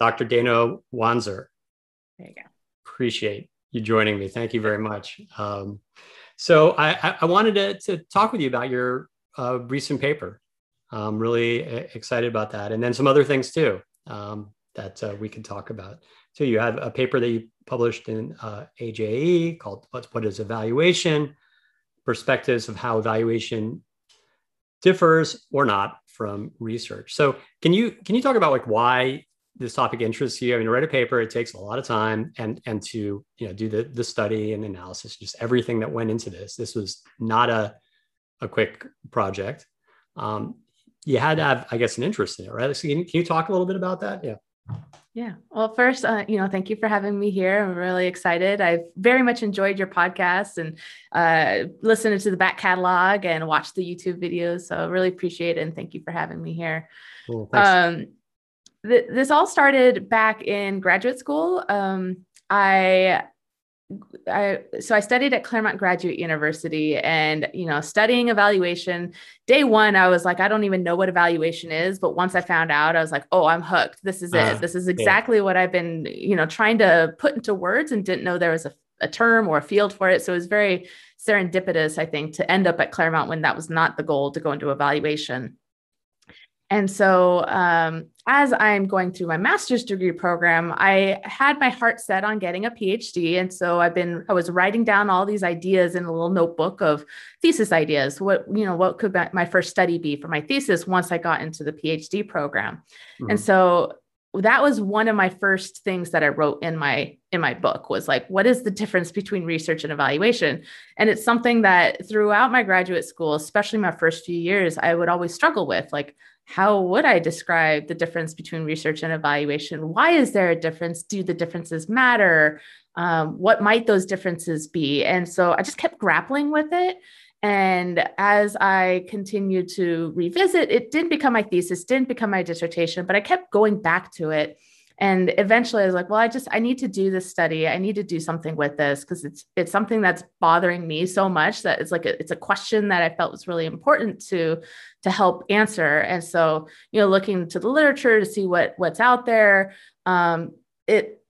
Dr. Dana Wanzer. There you go. Appreciate you joining me. Thank you very much. Um, so I, I wanted to, to, talk with you about your uh, recent paper. I'm really excited about that, and then some other things too um, that uh, we can talk about. So you have a paper that you published in uh, AJE called "What is Evaluation?" Perspectives of how evaluation differs or not from research. So can you can you talk about like why this topic interests you? I mean, to write a paper, it takes a lot of time and and to you know do the the study and analysis, just everything that went into this. This was not a a quick project. Um, you had to have, I guess, an interest in it, right? So can, can you talk a little bit about that? Yeah. Yeah. Well, first, uh, you know, thank you for having me here. I'm really excited. I've very much enjoyed your podcast and uh, listened to the back catalog and watched the YouTube videos. So I really appreciate it. And thank you for having me here. Cool, um, th- this all started back in graduate school. Um, I I so I studied at Claremont Graduate University and you know studying evaluation. Day 1 I was like I don't even know what evaluation is but once I found out I was like oh I'm hooked. This is it. Uh, this is exactly yeah. what I've been you know trying to put into words and didn't know there was a, a term or a field for it. So it was very serendipitous I think to end up at Claremont when that was not the goal to go into evaluation. And so, um, as I'm going through my master's degree program, I had my heart set on getting a PhD. And so I've been, I was writing down all these ideas in a little notebook of thesis ideas. What, you know, what could my first study be for my thesis once I got into the PhD program? Mm-hmm. And so that was one of my first things that I wrote in my in my book was like what is the difference between research and evaluation and it's something that throughout my graduate school especially my first few years I would always struggle with like how would I describe the difference between research and evaluation? Why is there a difference? Do the differences matter? Um, what might those differences be? And so I just kept grappling with it. And as I continued to revisit, it didn't become my thesis, didn't become my dissertation, but I kept going back to it and eventually i was like well i just i need to do this study. I need to do something with this because it's it's something that's bothering me so much that it's like a, it's a question that i felt was really important to to help answer. And so you know looking to the literature to see what what's out there um, it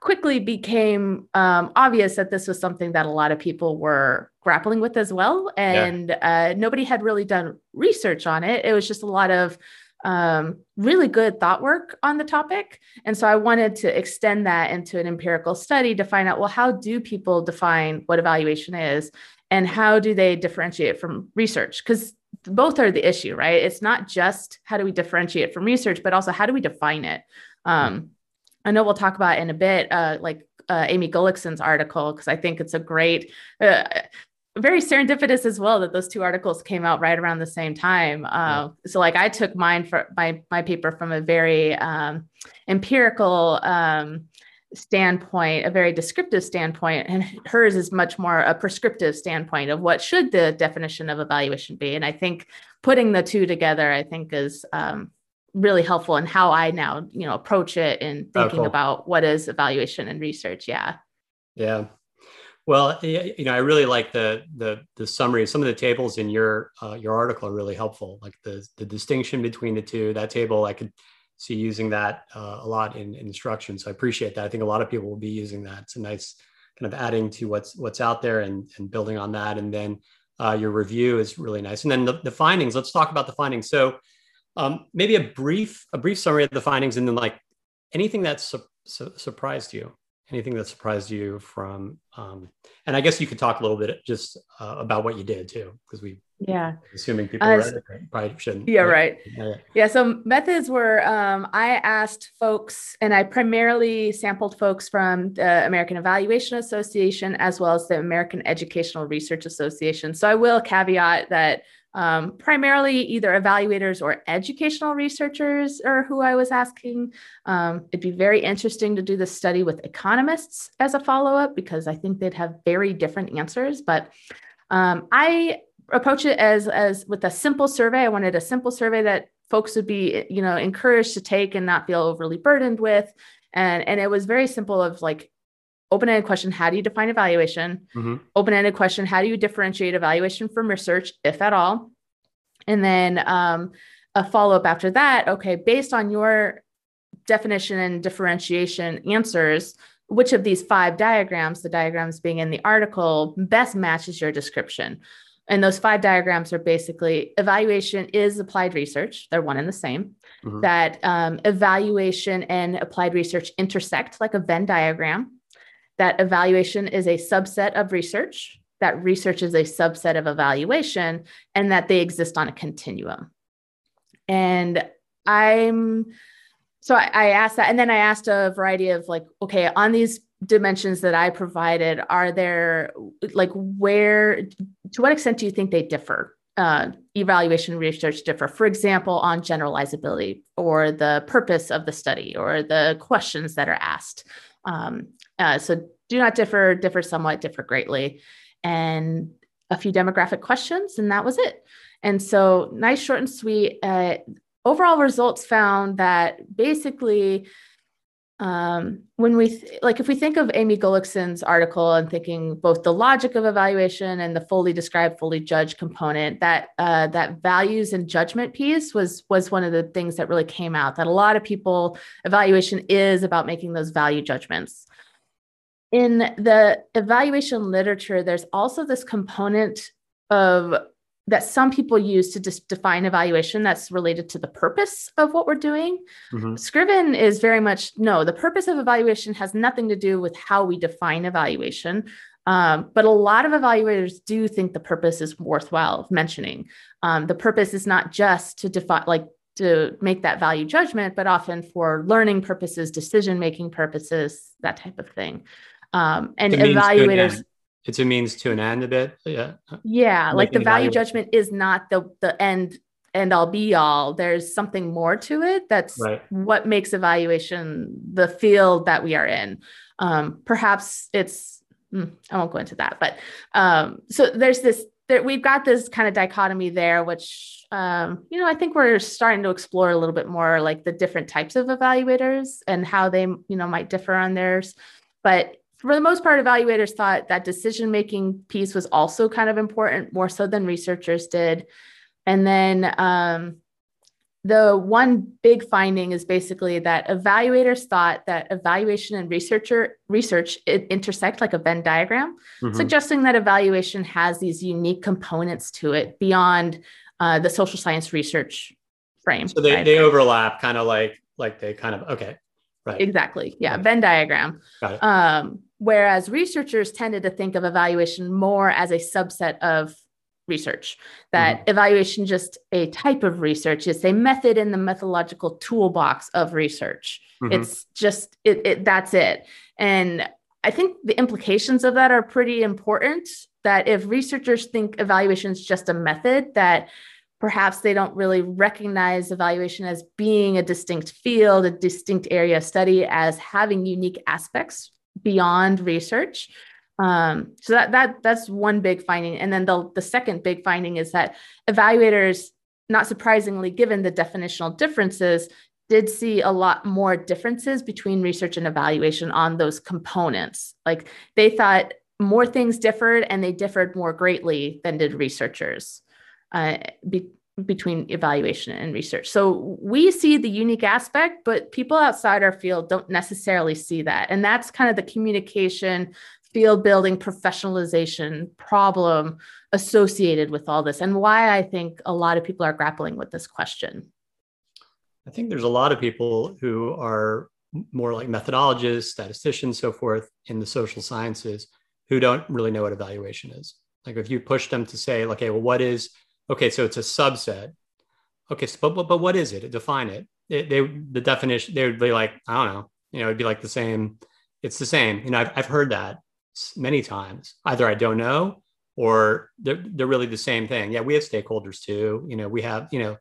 quickly became um, obvious that this was something that a lot of people were grappling with as well. And yeah. uh, nobody had really done research on it. It was just a lot of um, really good thought work on the topic. And so I wanted to extend that into an empirical study to find out well, how do people define what evaluation is and how do they differentiate from research? Because both are the issue, right? It's not just how do we differentiate from research, but also how do we define it? Um, I know we'll talk about in a bit, uh, like uh, Amy Gullickson's article, because I think it's a great, uh, very serendipitous as well that those two articles came out right around the same time. Uh, yeah. So like I took mine for my my paper from a very um, empirical um, standpoint, a very descriptive standpoint, and hers is much more a prescriptive standpoint of what should the definition of evaluation be. And I think putting the two together, I think is um, really helpful in how I now you know approach it and oh, thinking oh, cool. about what is evaluation and research. Yeah. Yeah, well, you know, I really like the the the summary. Some of the tables in your uh, your article are really helpful. Like the the distinction between the two. That table, I could see using that uh, a lot in, in instruction. So I appreciate that. I think a lot of people will be using that. It's a nice kind of adding to what's what's out there and and building on that. And then uh, your review is really nice. And then the, the findings. Let's talk about the findings. So um, maybe a brief a brief summary of the findings, and then like anything that su- su- surprised you anything that surprised you from um, and i guess you could talk a little bit just uh, about what you did too because we yeah. assuming people uh, probably shouldn't yeah right? yeah. yeah so methods were um, i asked folks and i primarily sampled folks from the american evaluation association as well as the american educational research association. So i will caveat that um, primarily either evaluators or educational researchers are who I was asking. Um, it'd be very interesting to do this study with economists as a follow up because I think they'd have very different answers. But um, I approach it as as with a simple survey. I wanted a simple survey that folks would be you know encouraged to take and not feel overly burdened with. And, and it was very simple of like open-ended question how do you define evaluation mm-hmm. open-ended question how do you differentiate evaluation from research if at all and then um, a follow-up after that okay based on your definition and differentiation answers, which of these five diagrams, the diagrams being in the article, best matches your description. And those five diagrams are basically evaluation is applied research, they're one and the same. Mm-hmm. That um, evaluation and applied research intersect like a Venn diagram. That evaluation is a subset of research, that research is a subset of evaluation, and that they exist on a continuum. And I'm so I, I asked that, and then I asked a variety of like, okay, on these dimensions that I provided, are there like where to what extent do you think they differ? Uh, evaluation research differ, for example, on generalizability or the purpose of the study or the questions that are asked. Um, uh, so do not differ, differ somewhat, differ greatly, and a few demographic questions, and that was it. And so, nice, short, and sweet. Uh, overall results found that basically um, when we th- like if we think of amy gullickson's article and thinking both the logic of evaluation and the fully described fully judged component that uh, that values and judgment piece was was one of the things that really came out that a lot of people evaluation is about making those value judgments in the evaluation literature there's also this component of that some people use to just define evaluation that's related to the purpose of what we're doing. Mm-hmm. Scriven is very much no, the purpose of evaluation has nothing to do with how we define evaluation. Um, but a lot of evaluators do think the purpose is worthwhile mentioning. Um, the purpose is not just to define, like, to make that value judgment, but often for learning purposes, decision making purposes, that type of thing. Um, and evaluators it's a means to an end a bit yeah. Yeah like the value judgment is not the the end end all be all. There's something more to it that's right. what makes evaluation the field that we are in. Um, perhaps it's mm, i won't go into that but um, so there's this there, we've got this kind of dichotomy there which um, you know i think we're starting to explore a little bit more like the different types of evaluators and how they you know might differ on theirs. But for the most part, evaluators thought that decision making piece was also kind of important, more so than researchers did. And then um, the one big finding is basically that evaluators thought that evaluation and researcher research intersect like a Venn diagram, mm-hmm. suggesting that evaluation has these unique components to it beyond uh, the social science research frame. So they, they overlap, kind of like like they kind of okay. Right. Exactly. Yeah. Right. Venn diagram. Um, Whereas researchers tended to think of evaluation more as a subset of research, that mm-hmm. evaluation just a type of research, it's a method in the methodological toolbox of research. Mm-hmm. It's just it, it that's it. And I think the implications of that are pretty important. That if researchers think evaluation is just a method, that perhaps they don't really recognize evaluation as being a distinct field, a distinct area of study, as having unique aspects beyond research. Um, so that that that's one big finding. And then the, the second big finding is that evaluators, not surprisingly, given the definitional differences, did see a lot more differences between research and evaluation on those components. Like they thought more things differed and they differed more greatly than did researchers. Uh, be, between evaluation and research. So we see the unique aspect, but people outside our field don't necessarily see that. And that's kind of the communication, field building, professionalization problem associated with all this, and why I think a lot of people are grappling with this question. I think there's a lot of people who are more like methodologists, statisticians, so forth in the social sciences who don't really know what evaluation is. Like if you push them to say, okay, well, what is Okay, so it's a subset. Okay, so, but, but, but what is it? Define it. it. They the definition they would be like I don't know. You know, it'd be like the same. It's the same. You know, I've I've heard that many times. Either I don't know or they're they're really the same thing. Yeah, we have stakeholders too. You know, we have you know.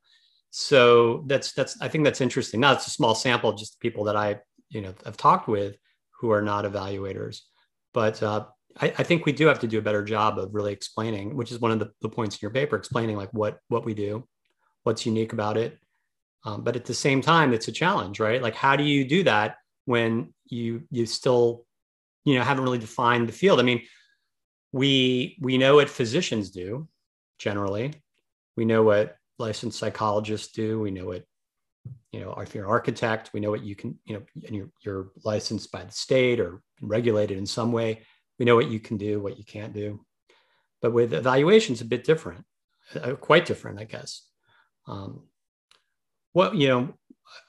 So that's that's I think that's interesting. Now it's a small sample, just people that I you know have talked with who are not evaluators, but uh, I, I, think we do have to do a better job of really explaining, which is one of the, the points in your paper, explaining like what what we do, what's unique about it. Um, but at the same time, it's a challenge, right? Like, how do you do that when you you still, you know, haven't really defined the field? I mean, we we know what physicians do generally. We know what licensed psychologists do. We know what you know, if you're an architect, we know what you can, you know, and you're, you're licensed by the state or regulated in some way. We know what you can do, what you can't do. But with evaluations, a bit different, uh, quite different, I guess. Um, what you know,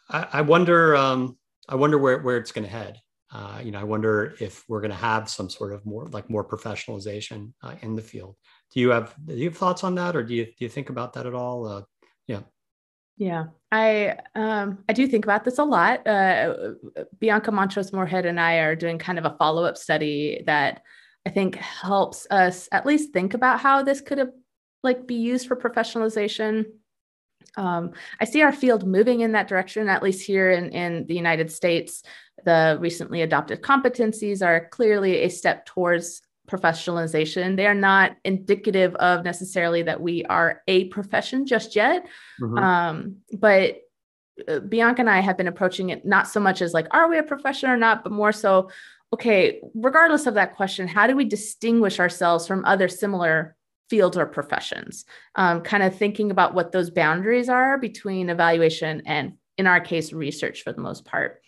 I, I wonder. Um, I wonder where where it's going to head. Uh, you know, I wonder if we're going to have some sort of more like more professionalization uh, in the field. Do you have do you have thoughts on that, or do you do you think about that at all? Uh, yeah. Yeah, I um, I do think about this a lot. Uh, Bianca Montrosse-Moorhead and I are doing kind of a follow up study that I think helps us at least think about how this could have like be used for professionalization. Um, I see our field moving in that direction, at least here in, in the United States. The recently adopted competencies are clearly a step towards professionalization. They are not indicative of necessarily that we are a profession just yet. Mm-hmm. Um, but uh, Bianca and I have been approaching it not so much as like, are we a profession or not, but more so, okay, regardless of that question, how do we distinguish ourselves from other similar fields or professions? Um, kind of thinking about what those boundaries are between evaluation and, in our case, research for the most part.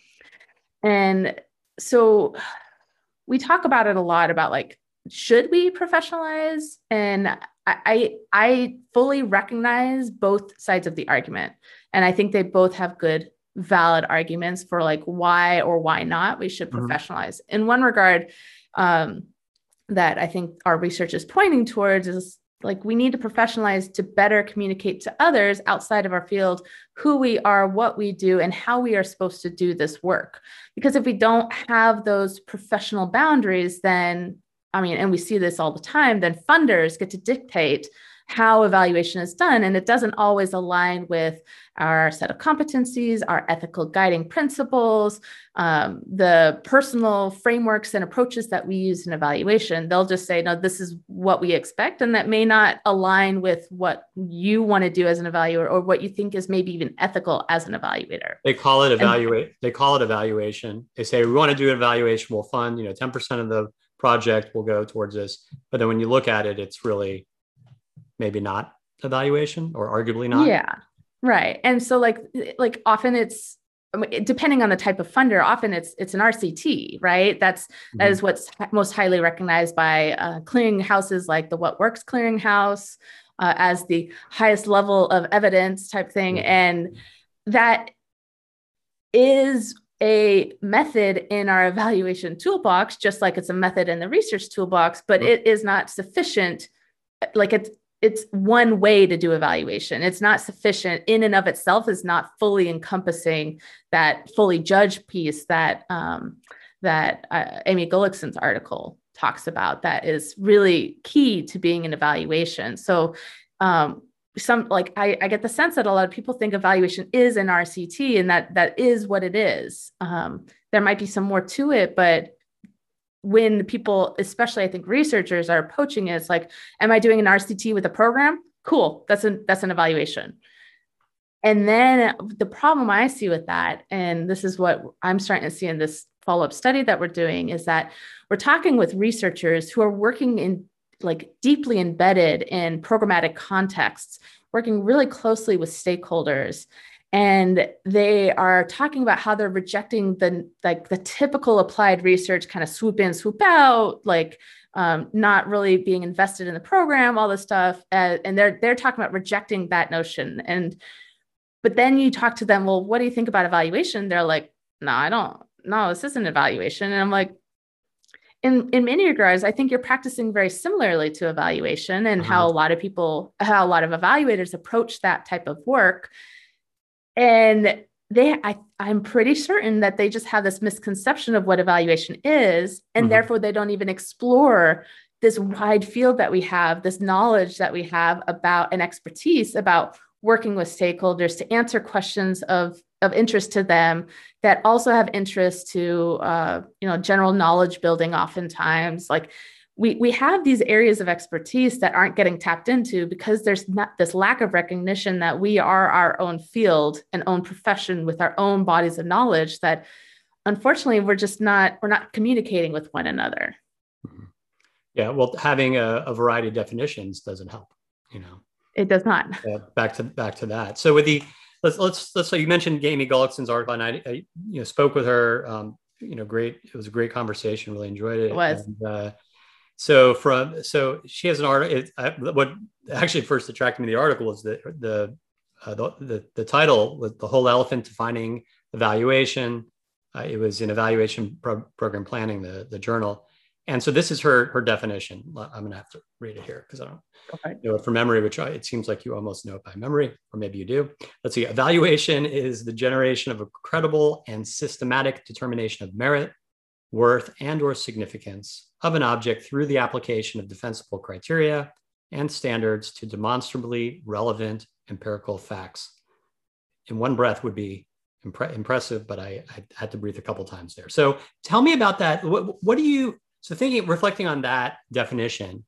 And so we talk about it a lot about like, should we professionalize? And I, I, I fully recognize both sides of the argument. And I think they both have good valid arguments for like why or why not we should mm-hmm. professionalize. In one regard, um, that I think our research is pointing towards is like we need to professionalize to better communicate to others outside of our field who we are, what we do, and how we are supposed to do this work. Because if we don't have those professional boundaries, then I mean, and we see this all the time, then funders get to dictate how evaluation is done. And it doesn't always align with our set of competencies, our ethical guiding principles, um, the personal frameworks and approaches that we use in evaluation. They'll just say, no, this is what we expect. And that may not align with what you want to do as an evaluator or what you think is maybe even ethical as an evaluator. They call it evaluate. And, they call it evaluation. They say, we want to do an evaluation. We'll fund, you know, 10% of the project will go towards this. But then when you look at it, it's really maybe not evaluation or arguably not yeah right and so like like often it's depending on the type of funder often it's it's an rct right that's mm-hmm. that is what's most highly recognized by uh, clearing houses like the what works clearinghouse uh, as the highest level of evidence type thing mm-hmm. and that is a method in our evaluation toolbox just like it's a method in the research toolbox but it is not sufficient like it's it's one way to do evaluation. It's not sufficient in and of itself is not fully encompassing that fully judged piece that um, that uh, Amy Gullickson's article talks about. That is really key to being an evaluation. So um, some like I, I, get the sense that a lot of people think evaluation is an RCT and that that is what it is. Um, there might be some more to it, but when people, especially I think researchers are approaching it, it's like, am I doing an RCT with a program? Cool. That's an that's an evaluation. And then the problem I see with that, and this is what I'm starting to see in this follow-up study that we're doing, is that we're talking with researchers who are working in like deeply embedded in programmatic contexts, working really closely with stakeholders. And they are talking about how they're rejecting the like the typical applied research kind of swoop in swoop out like um, not really being invested in the program all this stuff. Uh, and they're they're talking about rejecting that notion. And but then you talk to them well what do you think about evaluation? They're like no i don't no this isn't evaluation. And i'm like in in many regards i think you're practicing very similarly to evaluation and uh-huh. how a lot of people how a lot of evaluators approach that type of work and they I, i'm pretty certain that they just have this misconception of what evaluation is and mm-hmm. therefore they don't even explore this wide field that we have this knowledge that we have about an expertise about working with stakeholders to answer questions of of interest to them that also have interest to uh, you know general knowledge building oftentimes. Like we we have these areas of expertise that aren't getting tapped into because there's not this lack of recognition that we are our own field and own profession with our own bodies of knowledge that unfortunately we're just not we're not communicating with one another. Mm-hmm. yeah well having a, a, variety of definitions doesn't help you know? It does not. Yeah, back to back to that. So with the let's let's let's say you mentioned Amy Gullickson's article, and I, I you know spoke with her. Um, you know, great. It was a great conversation. Really enjoyed it. It was. And, uh, so from so she has an article. What actually first attracted me to the article was the the uh, the, the, the title was the whole elephant defining evaluation. Uh, it was in evaluation pro- program planning, the the journal. And so this is her her definition. I'm going to have to read it here because I don't okay. know it from memory, which I, it seems like you almost know it by memory, or maybe you do. Let's see. Evaluation is the generation of a credible and systematic determination of merit, worth, and or significance of an object through the application of defensible criteria and standards to demonstrably relevant empirical facts. In one breath would be impre- impressive, but I, I, had to breathe a couple times there. So tell me about that. What, what do you so thinking, reflecting on that definition,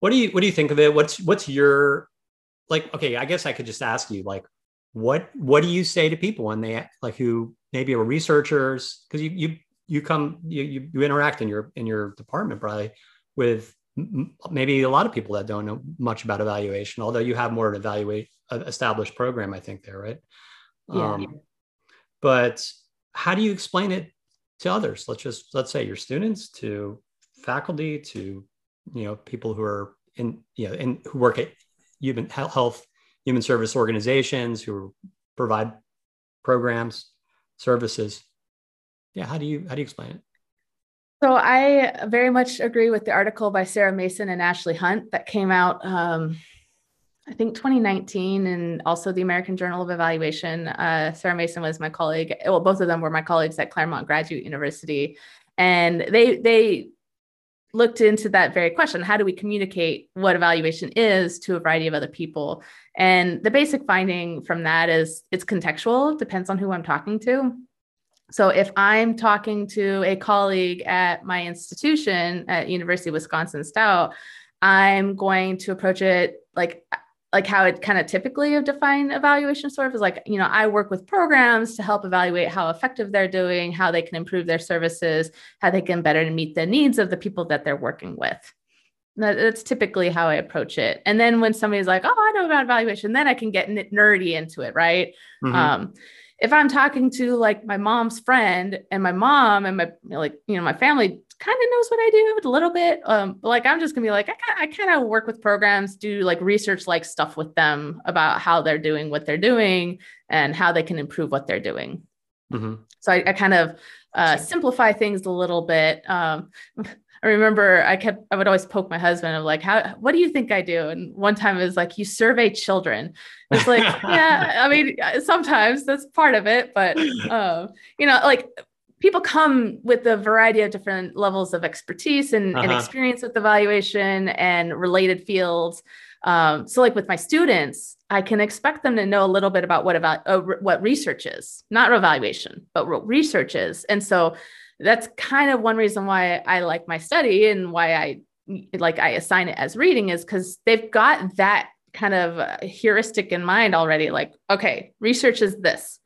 what do you what do you think of it? What's what's your like? Okay, I guess I could just ask you like, what what do you say to people when they like who maybe are researchers because you you you come you you interact in your in your department probably with maybe a lot of people that don't know much about evaluation although you have more an evaluate established program i think there right yeah. Um, but how do you explain it to others. Let's just let's say your students to faculty to you know people who are in you know in who work at human health human service organizations who provide programs services. Yeah how do you how do you explain it? So i very much agree with the article by sarah mason and ashley hunt that came out um, I think 2019 and also the American Journal of Evaluation. Uh, Sarah Mason was my colleague. Well, both of them were my colleagues at Claremont Graduate University, and they they looked into that very question: How do we communicate what evaluation is to a variety of other people? And the basic finding from that is it's contextual. Depends on who I'm talking to. So if I'm talking to a colleague at my institution at University of Wisconsin Stout, I'm going to approach it like like how it kind of typically define evaluation sort of is like you know i work with programs to help evaluate how effective they're doing how they can improve their services how they can better meet the needs of the people that they're working with. That's typically how i approach it. And then when somebody's like oh i know about evaluation then i can get nerdy into it right? Mm-hmm. um, if i'm talking to like my mom's friend and my mom and my like you know my family kind of knows what I do a little bit. Um, like I'm just gonna be like, I, I kind of work with programs, do like research like stuff with them about how they're doing what they're doing and how they can improve what they're doing. Mm-hmm. So I, I, kind of uh, simplify things a little bit. Um, I remember I kept I would always poke my husband of like, how what do you think I do? And one time it was like, you survey children. It's like, yeah, I mean, sometimes that's part of it, but um, you know, like people come with a variety of different levels of expertise and, uh-huh. and experience with evaluation and related fields. Um, so, like with my students, I can expect them to know a little bit about what about uh, what research is, not evaluation, but what research is. And so, that's kind of one reason why I like my study and why I like I assign it as reading is because they've got that kind of heuristic in mind already. Like, okay, research is this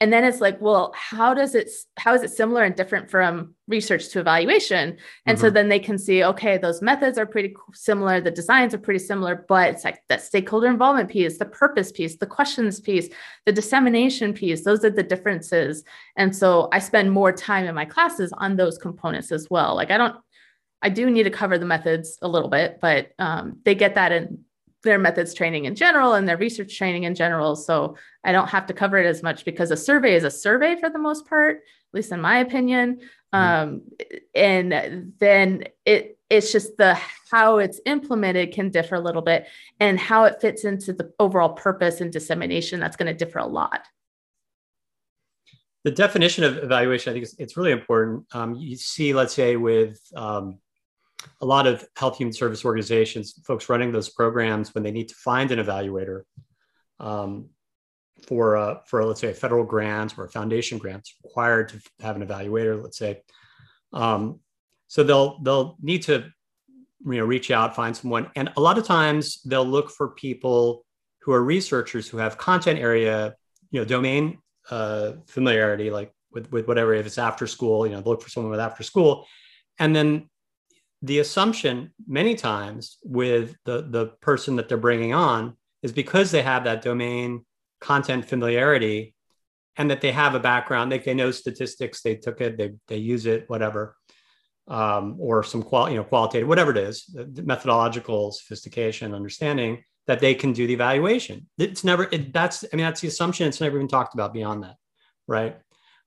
and then it's like well how does it how is it similar and different from research to evaluation? And mm-hmm. so then they can see okay those methods are pretty similar the designs are pretty similar but it's like the stakeholder involvement piece the purpose piece the questions piece the dissemination piece those are the differences. And so i spend more time in my classes on those components as well. Like i don't i do need to cover the methods a little bit but um, they get that in their methods training in general and their research training in general. So I don't have to cover it as much because a survey is a survey for the most part, at least in my opinion. Mm-hmm. Um, and then it it's just the how it's implemented can differ a little bit and how it fits into the overall purpose and dissemination that's going to differ a lot the definition of evaluation i think it's, it's really important um, you see let's say with um, a lot of health human service organizations, folks running those programs, when they need to find an evaluator um, for uh, for let's say a federal grant or a foundation grant, it's required to have an evaluator. Let's say, um, so they'll they'll need to you know reach out, find someone, and a lot of times they'll look for people who are researchers who have content area, you know, domain uh, familiarity, like with with whatever. If it's after school, you know, look for someone with after school, and then the assumption many times with the, the person that they're bringing on is because they have that domain content familiarity and that they have a background they, they know statistics they took it they, they use it whatever um, or some qual you know qualitative whatever it is methodological sophistication understanding that they can do the evaluation. It's never it, that's i mean that's the assumption. It's never even talked about beyond that right?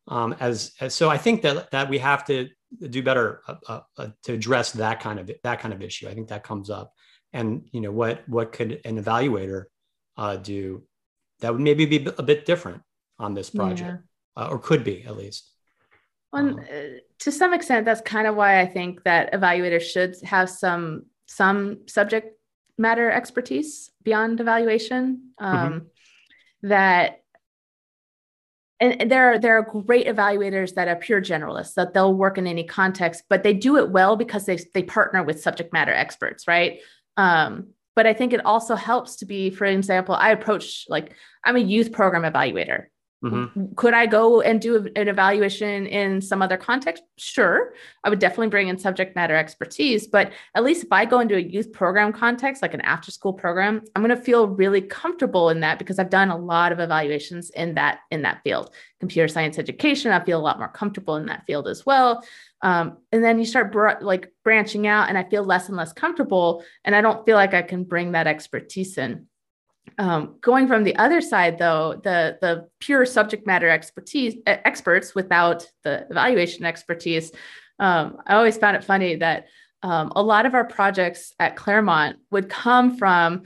Um, as, as so i think that that we have to do better uh, uh, uh, to address that kind of that kind of issue i think that comes up and you know what what could an evaluator uh, do that would maybe be a bit different on this project yeah. uh, or could be at least well, um, uh, to some extent that's kind of why i think that evaluators should have some some subject matter expertise beyond evaluation um, mm-hmm. that and there are there are great evaluators that are pure generalists that they'll work in any context but they do it well because they they partner with subject matter experts right um, but I think it also helps to be, for example, I approach like I'm a youth program evaluator. Mm-hmm. Could I go and do an evaluation in some other context? Sure. I would definitely bring in subject matter expertise, but at least if I go into a youth program context, like an after school program, I'm going to feel really comfortable in that because I've done a lot of evaluations in that in that field. Computer science education, I feel a lot more comfortable in that field as well. Um, and then you start br- like branching out and I feel less and less comfortable and I don't feel like I can bring that expertise in. Um, going from the other side, though, the the pure subject matter expertise experts without the evaluation expertise, um, I always found it funny that um, a lot of our projects at Claremont would come from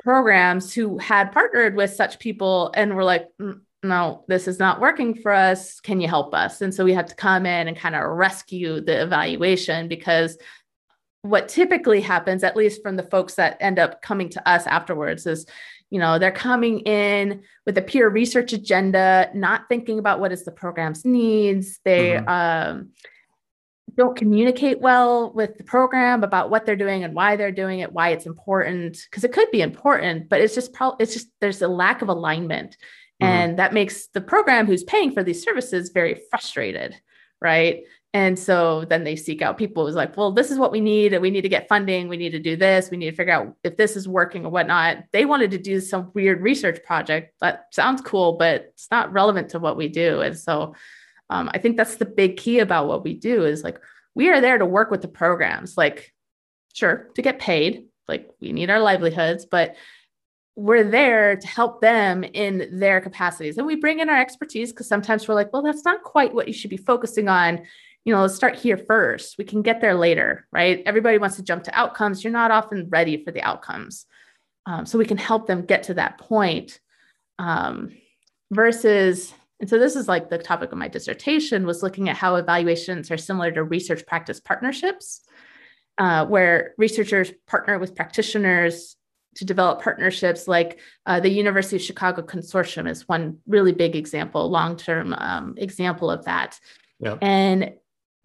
programs who had partnered with such people and were like, mm, no, this is not working for us. Can you help us? And so we had to come in and kind of rescue the evaluation because what typically happens, at least from the folks that end up coming to us afterwards, is you know they're coming in with a peer research agenda not thinking about what is the program's needs they mm-hmm. um, don't communicate well with the program about what they're doing and why they're doing it why it's important because it could be important but it's just probably it's just there's a lack of alignment mm-hmm. and that makes the program who's paying for these services very frustrated right and so then they seek out people who's like, well, this is what we need. And We need to get funding. We need to do this. We need to figure out if this is working or whatnot. They wanted to do some weird research project that sounds cool, but it's not relevant to what we do. And so um, I think that's the big key about what we do is like, we are there to work with the programs, like, sure, to get paid. Like, we need our livelihoods, but we're there to help them in their capacities. And we bring in our expertise because sometimes we're like, well, that's not quite what you should be focusing on you know, let's start here first. We can get there later, right? Everybody wants to jump to outcomes. You're not often ready for the outcomes. Um, so we can help them get to that point. Um, versus, and so this is like the topic of my dissertation was looking at how evaluations are similar to research practice partnerships, uh, where researchers partner with practitioners to develop partnerships like uh, the University of Chicago Consortium is one really big example, long-term um, example of that. Yep. And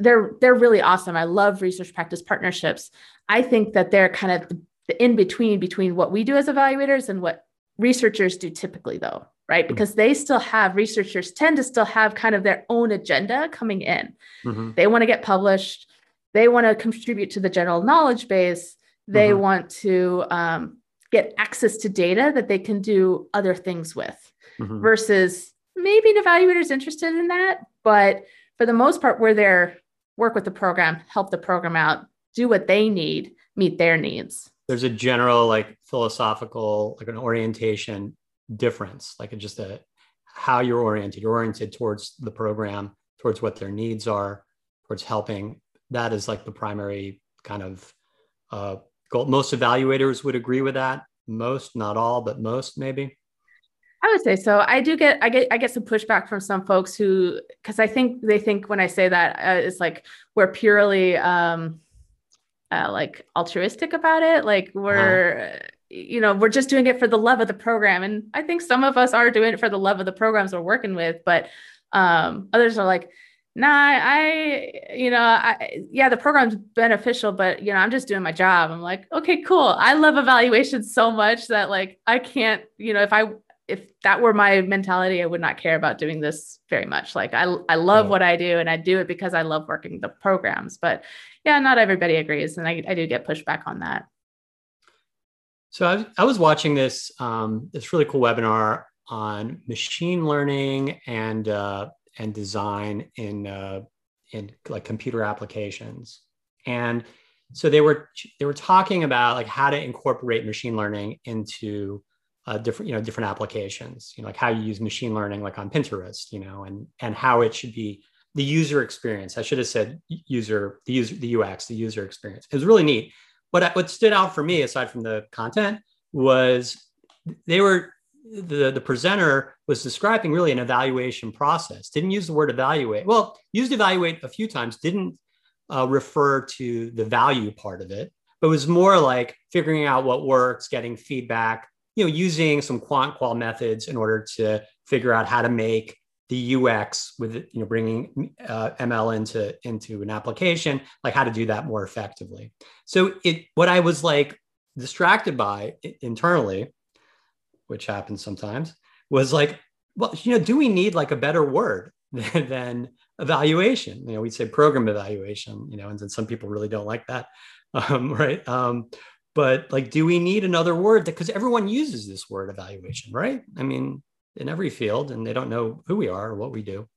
they're they're really awesome. I love research practice partnerships. I think that they're kind of the, the in between between what we do as evaluators and what researchers do typically though, right? Mm-hmm. Because they still have researchers tend to still have kind of their own agenda coming in. Mm-hmm. They want to get published. They want to contribute to the general knowledge base. They mm-hmm. want to um, get access to data that they can do other things with mm-hmm. versus maybe an evaluator is interested in that, but for the most part, we're there work with the program, help the program out, do what they need, meet their needs. There's a general like philosophical, like an orientation difference, like just a how you're oriented. You're oriented towards the program, towards what their needs are, towards helping. That is like the primary kind of uh, goal. Most evaluators would agree with that. Most, not all, but most maybe. I would say so. I do get I get I get some pushback from some folks who because I think they think when I say that uh, it's like we're purely um uh, like altruistic about it. Like we're wow. you know we're just doing it for the love of the program, and I think some of us are doing it for the love of the programs we're working with, but um others are like nah i you know i yeah the program's beneficial but you know i'm just doing my job i'm like okay cool i love evaluation so much that like i can't you know if i if that were my mentality, I would not care about doing this very much. Like I, I love what I do and I do it because I love working the programs. But yeah, not everybody agrees. And I, I do get pushback on that. So I, I was watching this, um, this really cool webinar on machine learning and uh, and design in uh, in like computer applications, and so they were they were talking about like how to incorporate machine learning into uh, different you know different applications you know like how you use machine learning like on pinterest you know and and how it should be the user experience. I should have said user the user the ux the user experience. It was really neat. What what stood out for me aside from the content was they were the the presenter was describing really an evaluation process. Didn't use the word evaluate. Well used evaluate a few times didn't uh, refer to the value part of it but was more like figuring out what works getting feedback you know, using some quant qual methods in order to figure out how to make the UX with you know bringing uh, ML into into an application, like how to do that more effectively. So it what I was like distracted by internally, which happens sometimes, was like, well, you know, do we need like a better word than, evaluation? You know, we'd say program evaluation, you know, and then some people really don't like that, um, right? Um, but like do we need another word because everyone uses this word evaluation right? I mean in every field and they don't know who we are or what we do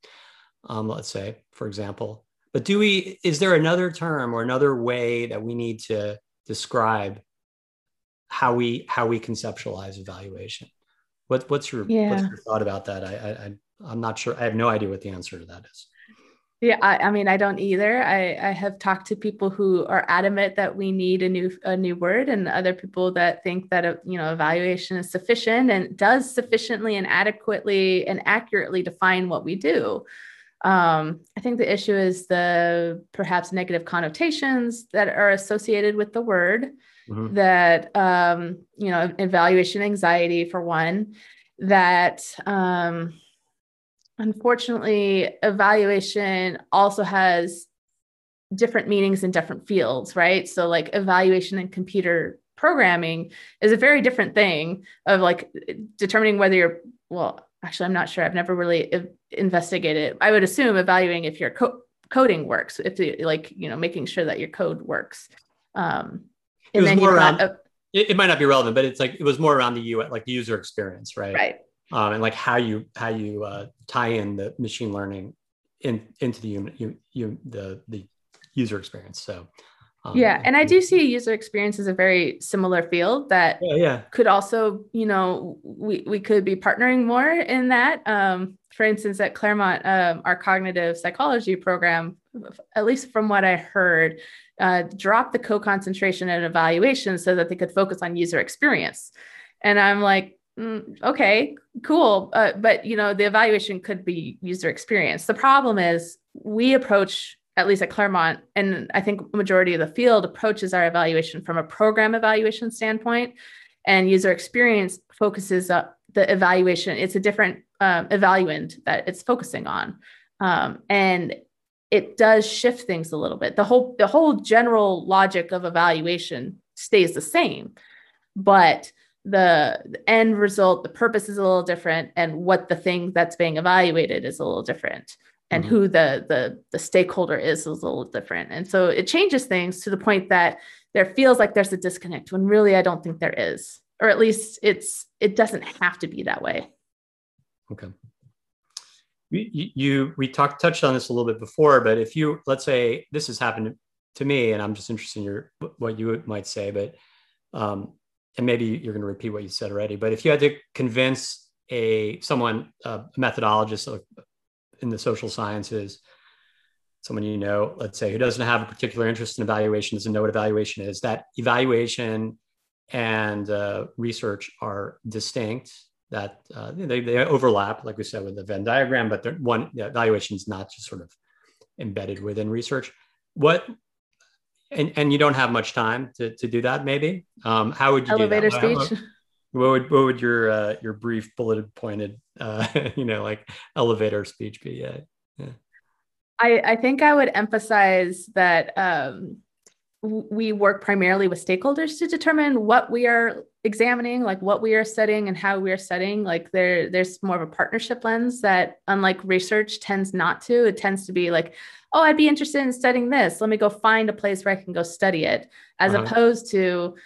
um, let's say for example. But do we is there another term or another way that we need to describe how we how we conceptualize evaluation? What, what's your yeah. what's your thought about that? I, I i'm not sure i have no idea what the answer to that is yeah, I, I, mean, I don't either. I, I have talked to people who are adamant that we need a new a new word, and other people that think that a, you know evaluation is sufficient and does sufficiently and adequately and accurately define what we do. Um, I think the issue is the perhaps negative connotations that are associated with the word. Mm-hmm. That um, you know, evaluation anxiety for one. That um, unfortunately, evaluation also has different meanings in different fields, right? So, like evaluation in computer programming is a very different thing of like determining whether you're, well, actually, I'm not sure. I've never really investigated. I would assume evaluating if your co- coding works, if you like, you know, making sure that your code works. Um, and then you've around, got a, it, it might not be relevant, but it's like it was more around the U like the user experience, right? Right um, and like how you how you uh, tie in the machine learning in into the you, you, the the user experience. So um, yeah, and I do see user experience as a very similar field that yeah, yeah. could also, you know, we, we could be partnering more in that. Um, for instance, at Claremont, um, our cognitive psychology program, at least from what I heard, uh, dropped the co-concentration and evaluation so that they could focus on user experience. And I'm like, mm, okay, cool. Uh, but you know, the evaluation could be user experience. The problem is we approach at least at Claremont, and I think majority of the field approaches our evaluation from a program evaluation standpoint, and user experience focuses up the evaluation. It's a different um, evaluand that it's focusing on, um, and it does shift things a little bit. The whole the whole general logic of evaluation stays the same, but the, end result, the purpose is a little different, and what the thing that's being evaluated is a little different, and mm-hmm. who the the the stakeholder is is a little different. And so it changes things to the point that there feels like there's a disconnect when really I don't think there is, or at least it's it doesn't have to be that way. Okay. You, you we talked touched on this a little bit before, but if you let's say this has happened to me, and I'm just interested in your what you might say, but um, and maybe you're going to repeat what you said already, but if you had to convince a someone, a methodologist in the social sciences, someone you know, let's say, who doesn't have a particular interest in evaluation, doesn't know what evaluation is, that evaluation and uh, research are distinct. That uh, they, they overlap, like we said with the Venn diagram, but one evaluation is not just sort of embedded within research. What and and you don't have much time to, to do that maybe um, how would you elevator speech what would what would your uh, your brief bulleted pointed uh, you know like elevator speech be yeah, yeah. I, I think I would emphasize that um, we work primarily with stakeholders to determine what we are examining, like what we are studying and how we are studying. Like there, there's more of a partnership lens that, unlike research, tends not to. It tends to be like, oh, I'd be interested in studying this. Let me go find a place where I can go study it, as uh-huh. opposed to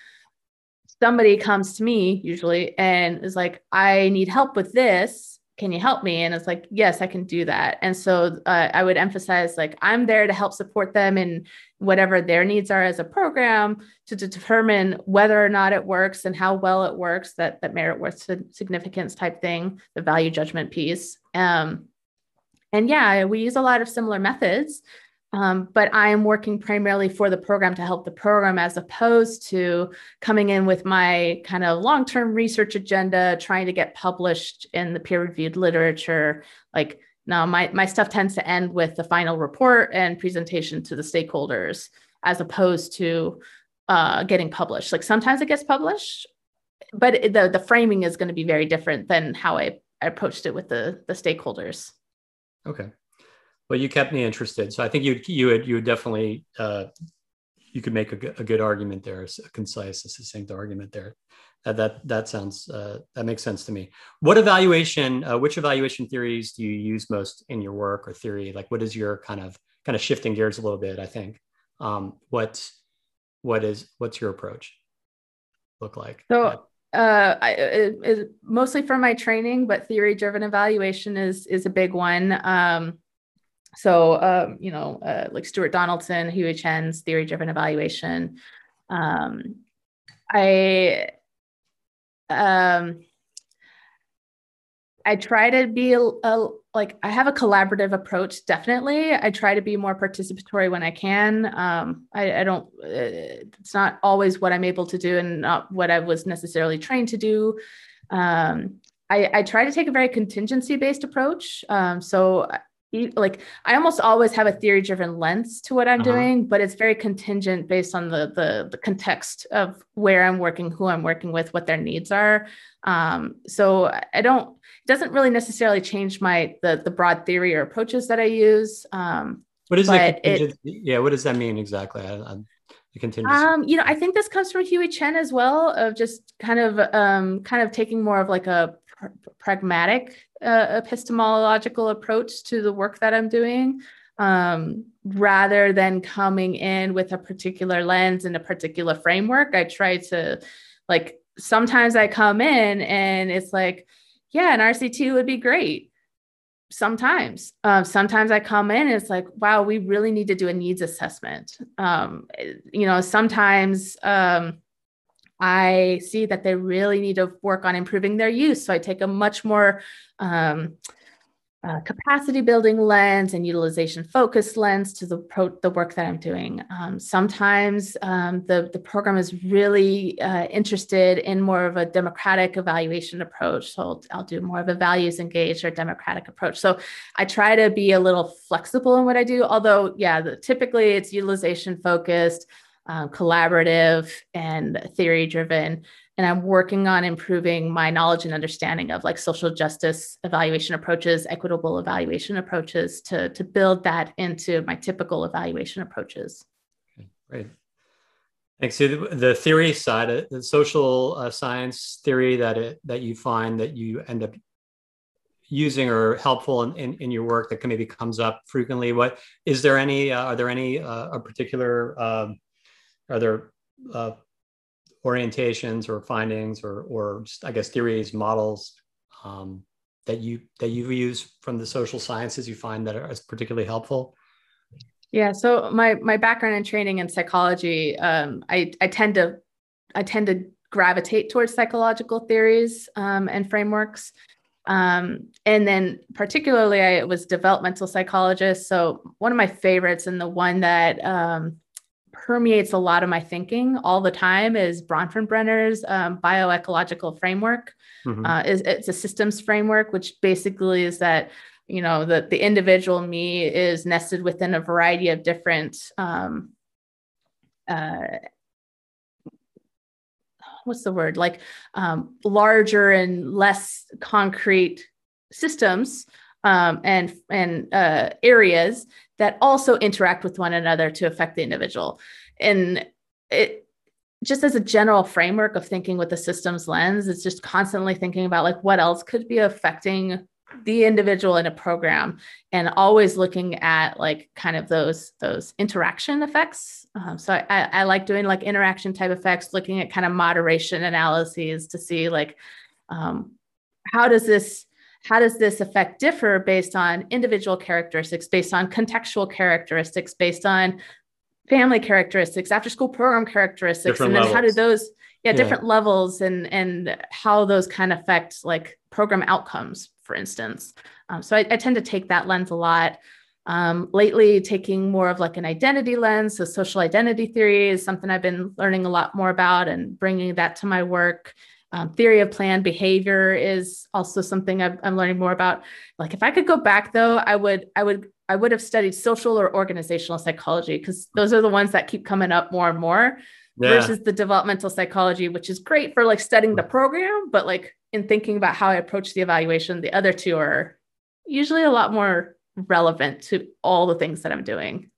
somebody comes to me usually and is like, I need help with this can you help me and it's like yes i can do that and so uh, i would emphasize like i'm there to help support them in whatever their needs are as a program to, to determine whether or not it works and how well it works that that merit worth significance type thing the value judgment piece um, and yeah we use a lot of similar methods um, but I am working primarily for the program to help the program as opposed to coming in with my kind of long term research agenda, trying to get published in the peer reviewed literature. Like, now my, my stuff tends to end with the final report and presentation to the stakeholders as opposed to uh, getting published. Like, sometimes it gets published, but the, the framing is going to be very different than how I, I approached it with the, the stakeholders. Okay. Well, you kept me interested, so I think you you would you would definitely uh, you could make a, a good argument there, a concise, a succinct argument there. Uh, that that sounds uh, that makes sense to me. What evaluation? Uh, which evaluation theories do you use most in your work or theory? Like, what is your kind of kind of shifting gears a little bit? I think. Um, what what is what's your approach look like? So uh, I, it, it, mostly for my training, but theory driven evaluation is is a big one. Um, so, um, you know, uh, like Stewart Donaldson, Huey Chen's theory driven evaluation. Um, I, um, I try to be a, a, like I have a collaborative approach. Definitely, I try to be more participatory when I can. Um, I, I, don't. Uh, it's not always what I'm able to do, and not what I was necessarily trained to do. Um, I, I, try to take a very contingency based approach. Um, so like I almost always have a theory driven lens to what I'm uh-huh. doing, but it's very contingent based on the, the, the context of where I'm working, who I'm working with, what their needs are. Um, so I don't it doesn't really necessarily change my the the broad theory or approaches that I use. Um, what is it, it? Yeah, what does that mean exactly? I, I, um, you know, I think this comes from Huey Chen as well, of just kind of um, kind of taking more of like a pr- pragmatic uh, epistemological approach to the work that I'm doing um, rather than coming in with a particular lens and a particular framework. I try to, like, sometimes I come in and it's like, yeah, an RCT would be great. Sometimes, um, sometimes I come in and it's like, wow, we really need to do a needs assessment. Um, you know, sometimes um, I see that they really need to work on improving their use. So I take a much more um, uh, capacity building lens and utilization focused lens to the pro- the work that I'm doing. Um, sometimes um, the the program is really uh, interested in more of a democratic evaluation approach. So I'll, I'll, do more of a values engaged or democratic approach. So I try to be a little flexible in what I do. Although, yeah, the, typically it's utilization focused um, collaborative and theory driven and i'm working on improving my knowledge and understanding of like social justice evaluation approaches equitable evaluation approaches to, to build that into my typical evaluation approaches. Okay, great. Thanks. So the, the theory side uh, the social uh, science theory that it that you find that you end up using or helpful in, in, in, your work that maybe comes up frequently. What is there any uh, are there any uh, a particular um, are there uh, orientations or findings or, or just, I guess theories, models um, that you that you use from the social sciences you find that are particularly helpful? Yeah, so my my background and training in psychology, um, I I tend to I tend to gravitate towards psychological theories um, and frameworks. Um, and then particularly I was developmental psychologist. So one of my favorites and the one that um, permeates a lot of my thinking all the time is Bronfenbrenner's um, bioecological framework. Mm-hmm. Uh, is it's a systems framework, which basically is that you know the the individual me is nested within a variety of different um, uh, what's the word like um, larger and less concrete systems um, and and uh, areas that also interact with one another to affect the individual. And it just as a general framework of thinking with the systems lens, it's just constantly thinking about like what else could be affecting the individual in a program and always looking at like kind of those those interaction effects um, so I, I like doing like interaction type effects looking at kind of moderation analyses to see like um, how does this how does this effect differ based on individual characteristics based on contextual characteristics based on family characteristics after school program characteristics different and then levels. how do those yeah, yeah different levels and and how those kind of affect like program outcomes for instance. Um, so I, I, tend to take that lens a lot. Um, lately, taking more of like an identity lens. So social identity theory is something I've been learning a lot more about and bringing that to my work. Um, theory of planned behavior is also something i am learning more about. Like if I could go back though, I would I would I would have studied social or organizational psychology because those are the ones that keep coming up more and more. Yeah. Versus the developmental psychology, which is great for like studying the program, but like in thinking about how I approach the evaluation, the other two are usually a lot more relevant to all the things that I'm doing.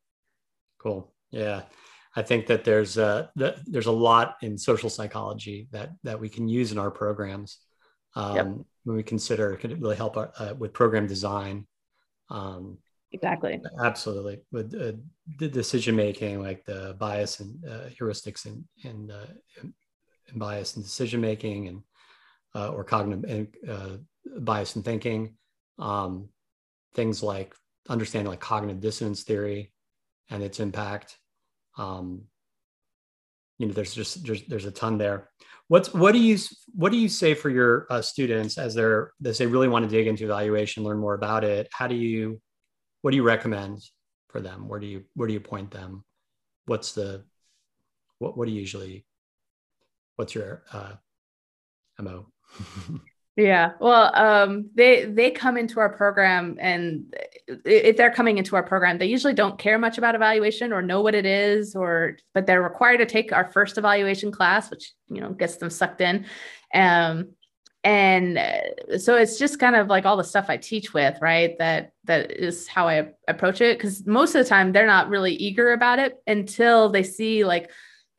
Cool. Yeah. I think that there's a, there's a lot in social psychology that, that we can use in our programs. Um, yep. When we consider, it could really help our, uh, with program design. Um, exactly. Absolutely. With uh, the decision making, like the bias and uh, heuristics and, and, uh, and bias and decision making and uh, or cognitive uh, bias in thinking. Um, things like understanding like cognitive dissonance theory and its impact. Um, you know, there's just there's there's a ton there. What's what do you what do you say for your uh, students as they're as they really want to dig into evaluation, learn more about it? How do you what do you recommend for them? Where do you where do you point them? What's the what what do you usually what's your uh, mo? yeah well um, they they come into our program and if they're coming into our program they usually don't care much about evaluation or know what it is or but they're required to take our first evaluation class which you know gets them sucked in. Um, and uh, so it's just kind of like all the stuff i teach with right that that is how i approach it because most of the time they're not really eager about it until they see like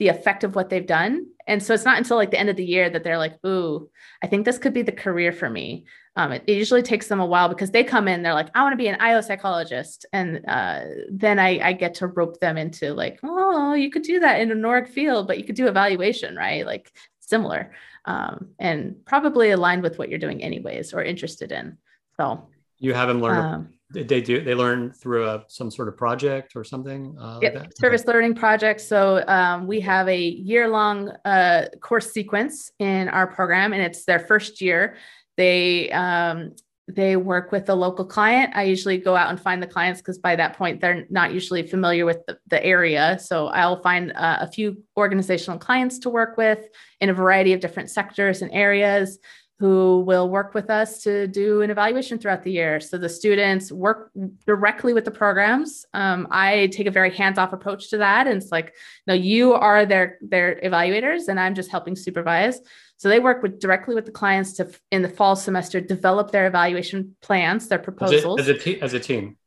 the effect of what they've done. And so it's not until like the end of the year that they're like, ooh, I think this could be the career for me. Um, it, it, usually takes them a while because they come in, they're like, I want to be an IO psychologist. And uh, then I, I get to rope them into like, oh, you could do that in a NORG field, but you could do evaluation, right? Like similar um, and probably aligned with what you're doing anyways or interested in. So you have them learn um, they do they learn through a, some sort of project or something uh, yep. Like service okay. learning project so um, we have a year long uh, course sequence in our program and it's their first year they um, they work with a local client i usually go out and find the clients because by that point they're not usually familiar with the, the area so i'll find uh, a few organizational clients to work with in a variety of different sectors and areas who will work with us to do an evaluation throughout the year. So the students work directly with the programs. Um, I take a very hands-off approach to that, and it's like, no, you are their their evaluators, and I'm just helping supervise. So they work with directly with the clients to in the fall semester develop their evaluation plans, their proposals as a, as a, te- as a team.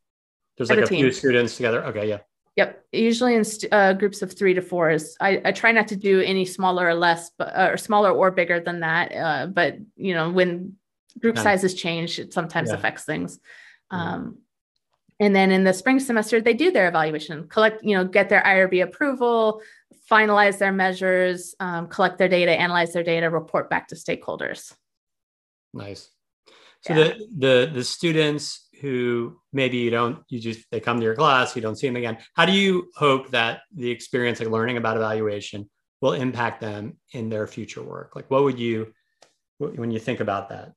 There's like a, a few students together. Okay, yeah. Yep. Usually in uh, groups of three to four is I, I, try not to do any smaller or less, but uh, or smaller or bigger than that. Uh, but you know, when group sizes change, it sometimes yeah. affects things. Um, and then in the spring semester, they do their evaluation, collect, you know, get their IRB approval, finalize their measures, um, collect their data, analyze their data, report back to stakeholders. Nice. So yeah. the the the students who maybe you don't you just they come to your class you don't see them again. How do you hope that the experience like learning about evaluation will impact them in their future work? Like what would you when you think about that?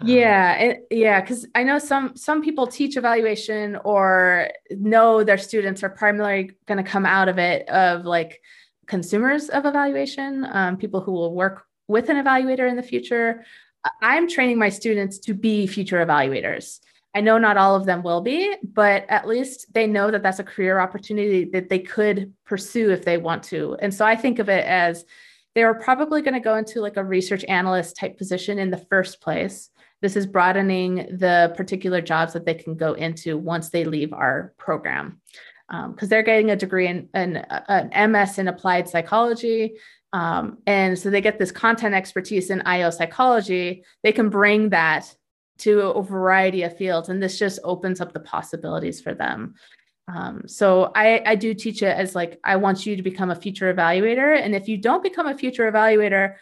Um, yeah it, yeah because i know some some people teach evaluation or know their students are primarily going to come out of it of like consumers of evaluation um, people who will work with an evaluator in the future. I'm training my students to be future evaluators I know not all of them will be, but at least they know that that's a career opportunity that they could pursue if they want to. And so I think of it as they are probably going to go into like a research analyst type position in the first place. This is broadening the particular jobs that they can go into once they leave our program. Because um, they're getting a degree in, in an MS in applied psychology. Um, and so they get this content expertise in IO psychology. They can bring that to a variety of fields. And this just opens up the possibilities for them. Um, so I, I do teach it as like, I want you to become a future evaluator. And if you don't become a future evaluator,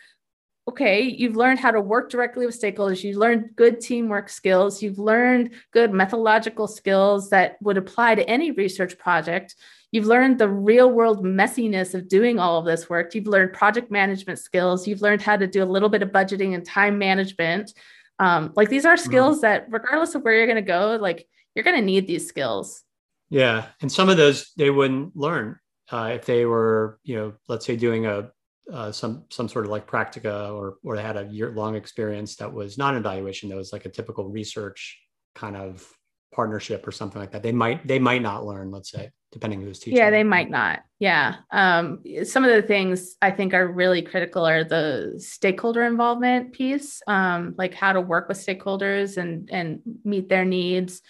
okay, you've learned how to work directly with stakeholders, you've learned good teamwork skills, you've learned good methodological skills that would apply to any research project. You've learned the real world messiness of doing all of this work. You've learned project management skills. You've learned how to do a little bit of budgeting and time management. Um, like these are mm-hmm. skills mm-hmm. that, regardless of where you're going to go, like you're going to need these skills. Yeah, and some of those they wouldn't learn uh, if they were, you know, let's say doing a uh, some some sort of like practica or or they had a year long experience that was not an evaluation that was like a typical research kind of partnership or something like that. They might they might not learn let's say depending who's teaching. Yeah they might not. Yeah. Um, some of the things i think are really critical are the stakeholder involvement piece um, like how to work with stakeholders and and meet their needs.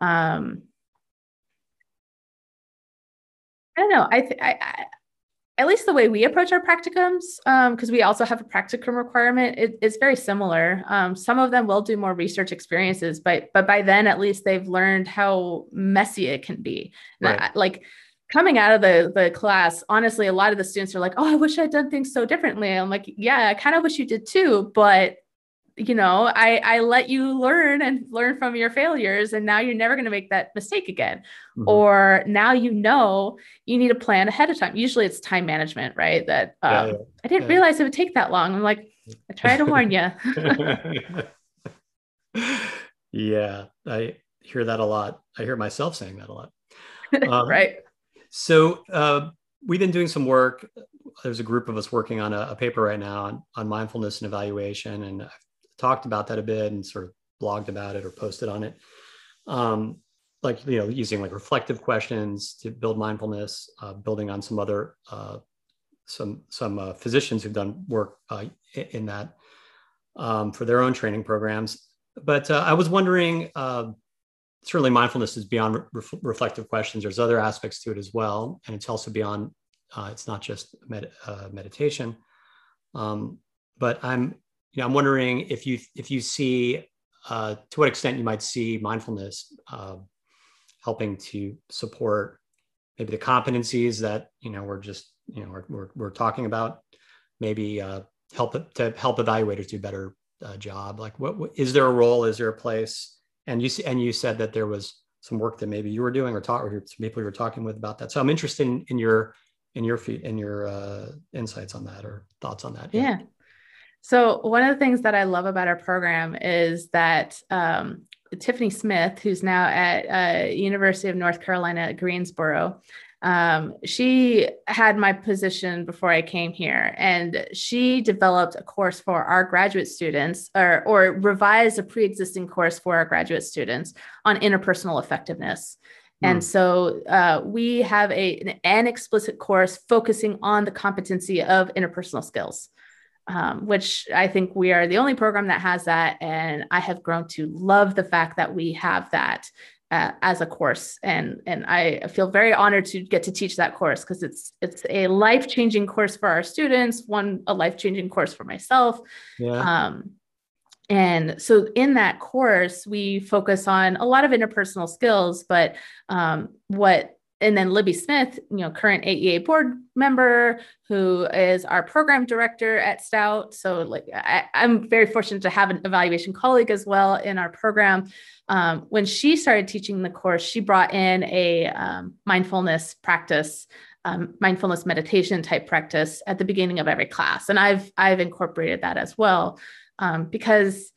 Um, i don't know. I th- I, at least the way we approach our practicums, because um, we also have a practicum requirement, it, it's very similar. Um, some of them will do more research experiences, but but by then at least they've learned how messy it can be. Right. I, like coming out of the the class, honestly, a lot of the students are like, "Oh, I wish I'd done things so differently." I'm like, "Yeah, I kind of wish you did too, but you know i i let you learn and learn from your failures and now you're never going to make that mistake again. Mm-hmm. or now you know you need a plan ahead of time. Usually it's time management right? That um, yeah, yeah. i didn't yeah. realize it would take that long. I'm like i try to warn you yeah i hear that a lot. I hear myself saying that a lot. Um, right. so uh, we've been doing some work. There's a group of us working on a, a paper right now on, on mindfulness and evaluation and i've talked about that a bit and sort of blogged about it or posted on it. Um, like you know, using like reflective questions to build mindfulness, uh, building on some other uh, some some uh, physicians who've done work uh, in that um, for their own training programs. But uh, I was wondering, uh, certainly mindfulness is beyond re- reflective questions. There's other aspects to it as well, and it's also beyond. it's not just med- meditation. Um, but I'm you know, I'm wondering if you if you see uh, to what extent you might see mindfulness uh, helping to support maybe the competencies that you know we're just you know we're we're, we're talking about, maybe uh, help to help evaluators do better uh, job. Like, what, what is there a role? Is there a place? And you and you said that there was some work that maybe you were doing or talk or people you were talking with about that. So I'm interested in, in your in your feet in your uh, insights on that or thoughts on that. Yeah. yeah. So, one of the things that I love about our program is that um, Tiffany Smith, who's now at uh, University of North Carolina at Greensboro, um, she had my position before I came here, and she developed a course for our graduate students, or, or revised a pre-existing course for our graduate students on interpersonal effectiveness. And hmm. so uh, we have a, an explicit course focusing on the competency of interpersonal skills um, which I think we are the only program that has that. And I have grown to love the fact that we have that uh, as a course. And, and I feel very honored to get to teach that course because it's, it's a life-changing course for our students, one, a life-changing course for myself. Yeah. Um, and so in that course, we focus on a lot of interpersonal skills, but um, what and then Libby Smith, you know, current AEA board member who is our program director at Stout. So, like, I, am very fortunate to have an evaluation colleague as well in our program. Um, when she started teaching the course, she brought in a um, mindfulness practice, um, mindfulness meditation type practice at the beginning of every class, and I've I've incorporated that as well um, because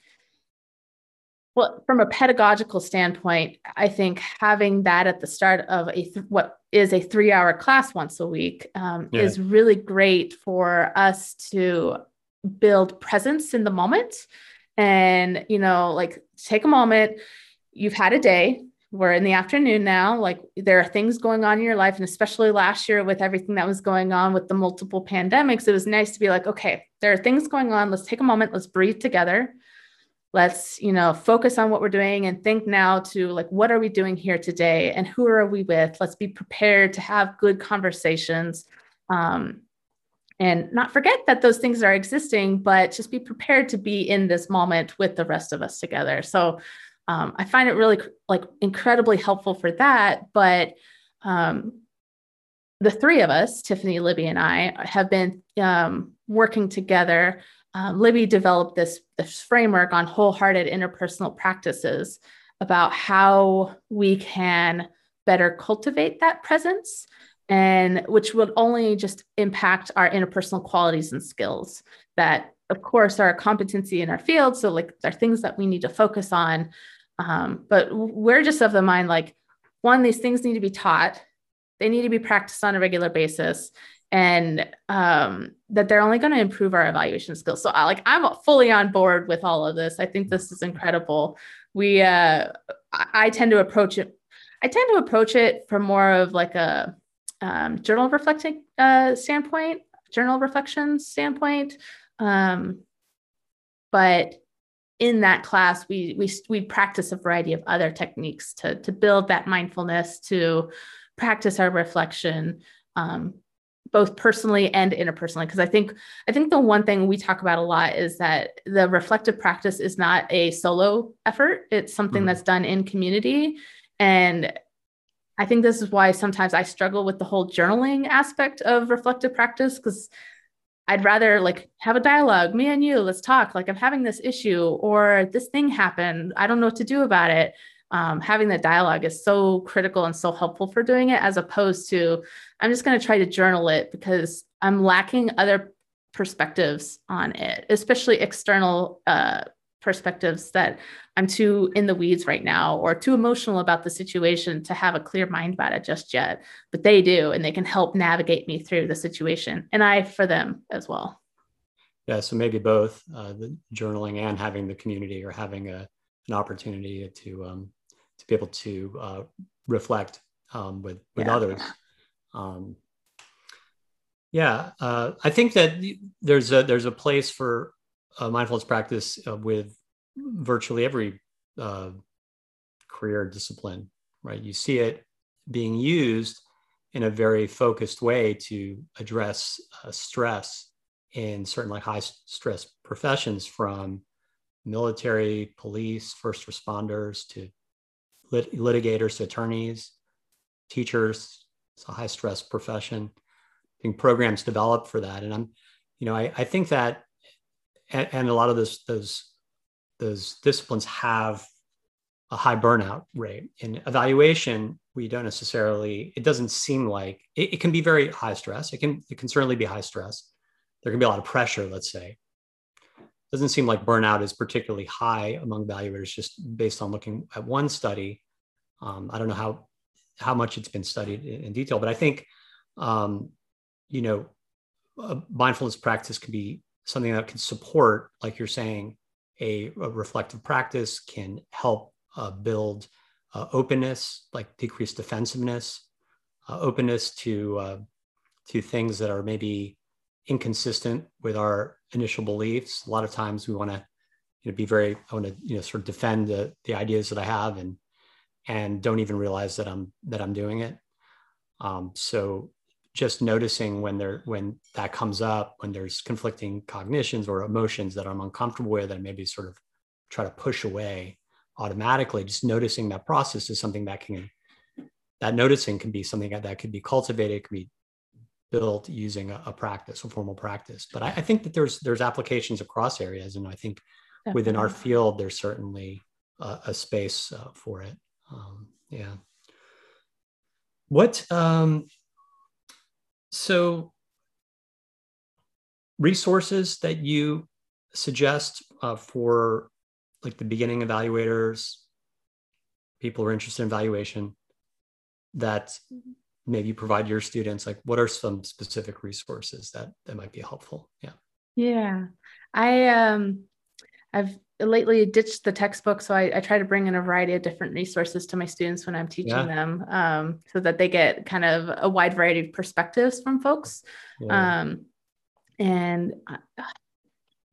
well, from a pedagogical standpoint, I think having that at the start of a th- what is a three-hour class once a week um, yeah. is really great for us to build presence in the moment, and you know, like take a moment. You've had a day. We're in the afternoon now. Like there are things going on in your life, and especially last year with everything that was going on with the multiple pandemics, it was nice to be like, okay, there are things going on. Let's take a moment. Let's breathe together let's you know focus on what we're doing and think now to like what are we doing here today and who are we with let's be prepared to have good conversations um, and not forget that those things are existing, but just be prepared to be in this moment with the rest of us together. So um, I find it really like incredibly helpful for that. But um, the three of us, Tiffany, Libby, and I, have been um, working together. Um, Libby developed this, this framework on wholehearted interpersonal practices about how we can better cultivate that presence and which would only just impact our interpersonal qualities and skills that of course are a competency in our field. So like there are things that we need to focus on. Um, but we're just of the mind like one these things need to be taught. They need to be practiced on a regular basis and um, that they're only going to improve our evaluation skills. So I, like i'm fully on board with all of this. I think this is incredible. We uh, I, I tend to approach it i tend to approach it from more of like a um, journal reflecting uh, standpoint, journal reflection standpoint. Um, but in that class, we we we practice a variety of other techniques to to build that mindfulness, to practice our reflection, um, both personally and interpersonally. Because I think I think the one thing we talk about a lot is that the reflective practice is not a solo effort; it's something mm-hmm. that's done in community. And I think this is why sometimes I struggle with the whole journaling aspect of reflective practice because I'd rather like have a dialogue, me and you, let's talk. Like I'm having this issue or this thing happened. I don't know what to do about it. Um, having that dialogue is so critical and so helpful for doing it, as opposed to I'm just going to try to journal it because I'm lacking other perspectives on it, especially external uh, perspectives that I'm too in the weeds right now or too emotional about the situation to have a clear mind about it just yet. But they do, and they can help navigate me through the situation, and I for them as well. Yeah, so maybe both uh, the journaling and having the community or having a, an opportunity to um, be able to uh, reflect um, with with yeah. others. Um, yeah, uh, I think that there's a there's a place for uh, mindfulness practice uh, with virtually every uh, career discipline, right? You see it being used in a very focused way to address uh, stress in certain like high stress professions from military, police, first responders to lit- litigators to attorneys, teachers. It's a high stress profession. I think programs developed for that. And I'm, you know, I, I think that and, and a lot of those those those disciplines have a high burnout rate. In evaluation, we don't necessarily. It doesn't seem like it, it can be very high stress. It can it can certainly be high stress. There can be a lot of pressure. Let's say. Doesn't seem like burnout is particularly high among evaluators, just based on looking at one study. Um, I don't know how how much it's been studied in, in detail, but I think um, you know mindfulness practice can be something that can support, like you're saying, a, a reflective practice can help uh, build uh, openness, like decrease defensiveness, uh, openness to uh, to things that are maybe inconsistent with our initial beliefs. A lot of times we want to you know, be very, I want to you know sort of defend the the ideas that I have and and don't even realize that I'm that I'm doing it. Um, so just noticing when there when that comes up when there's conflicting cognitions or emotions that i'm uncomfortable with and maybe sort of try to push away automatically just noticing that process is something that can that noticing can be something that, that could be cultivated could be built using a, a practice a formal practice. But I, I, think that there's there's applications across areas and i think Definitely. within our field there's certainly a, a space uh, for it. Um, yeah. What um, so resources that you suggest uh, for like the beginning evaluators people who are interested in evaluation that maybe provide your students like what are some specific resources that that might be helpful? Yeah. Yeah. I um i've lately ditched the textbook so I, I, try to bring in a variety of different resources to my students when i'm teaching yeah. them um, so that they get kind of a wide variety of perspectives from folks. Yeah. um, and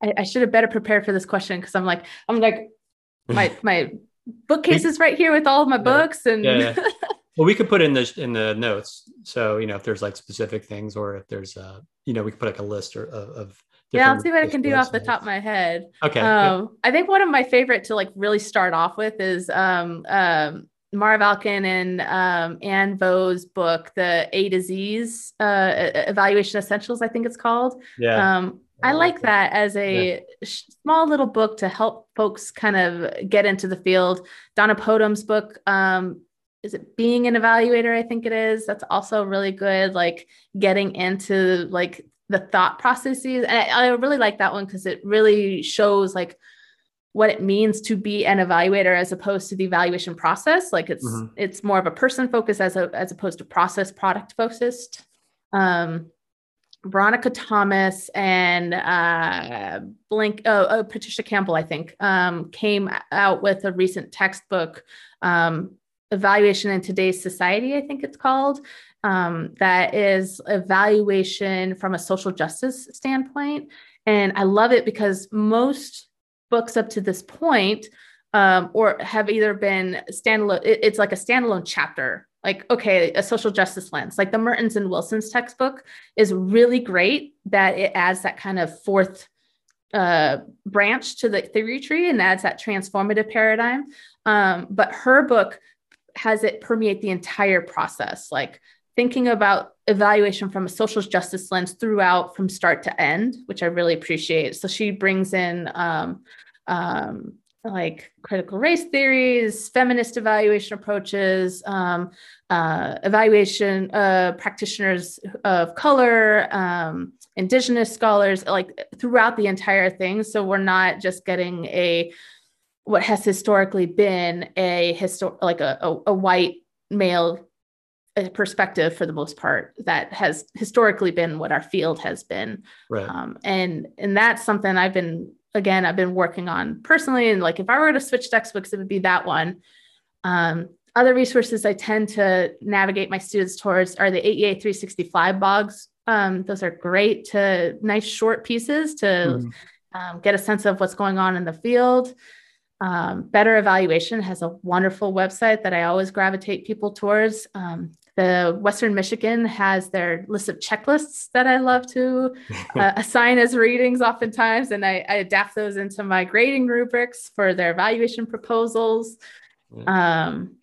I, I, should have better prepared for this question because i'm like i'm like my my bookcase is right here with all of my books and yeah, well, we could put in the in the notes. So you know, if there's like specific things, or if there's uh, you know, we could put like a list or, of, of yeah, I'll see what I can do off the top of my head. Okay. Um, I think one of my favorite to like really start off with is um, um, Marvin Alkin and um, Anne Vo's book, the A to Z's uh, Evaluation Essentials, I think it's called. Yeah. Um, I like that as a yeah. small little book to help folks kind of get into the field. Donna Podems' book, um, is it Being an Evaluator? I think it is. That's also really good, like getting into like the thought processes. And I, I really like that one because it really shows like what it means to be an evaluator as opposed to the evaluation process. Like it's mm-hmm. it's more of a person focus as a, as opposed to process product focused. Um, Veronica Thomas and uh, Blink, oh, oh, Patricia Campbell, I think, um, came out with a recent textbook, um, Evaluation in Today's Society, I think it's called, um, that is evaluation from a social justice standpoint. And I love it because most books up to this point um, or have either been standalone, it, it's like a standalone chapter. Like okay a social justice lens. Like the mertens and wilson's textbook is really great that it adds that kind of fourth uh, branch to the theory tree and adds that transformative paradigm. Um, but her book has it permeate the entire process like thinking about evaluation from a social justice lens throughout from start to end, which I really appreciate. So she brings in um, um, like critical race theories, feminist evaluation approaches, um, uh, evaluation uh, practitioners of color, um, indigenous scholars, like throughout the entire thing. So we're not just getting a what has historically been a histor- like a, a, a white male perspective for the most part that has historically been what our field has been. Right. um, and and that's something i've been again i've been working on personally. And like if i were to switch textbooks it would be that one. Um, other resources i tend to navigate my students towards are the aea 365 blogs. Um, those are great to nice short pieces to mm-hmm. get a sense of what's going on in the field um, Better Evaluation has a wonderful website that I always gravitate people towards. Um, the Western Michigan has their list of checklists that I love to uh, assign as readings oftentimes, and I, I, adapt those into my grading rubrics for their evaluation proposals. Um,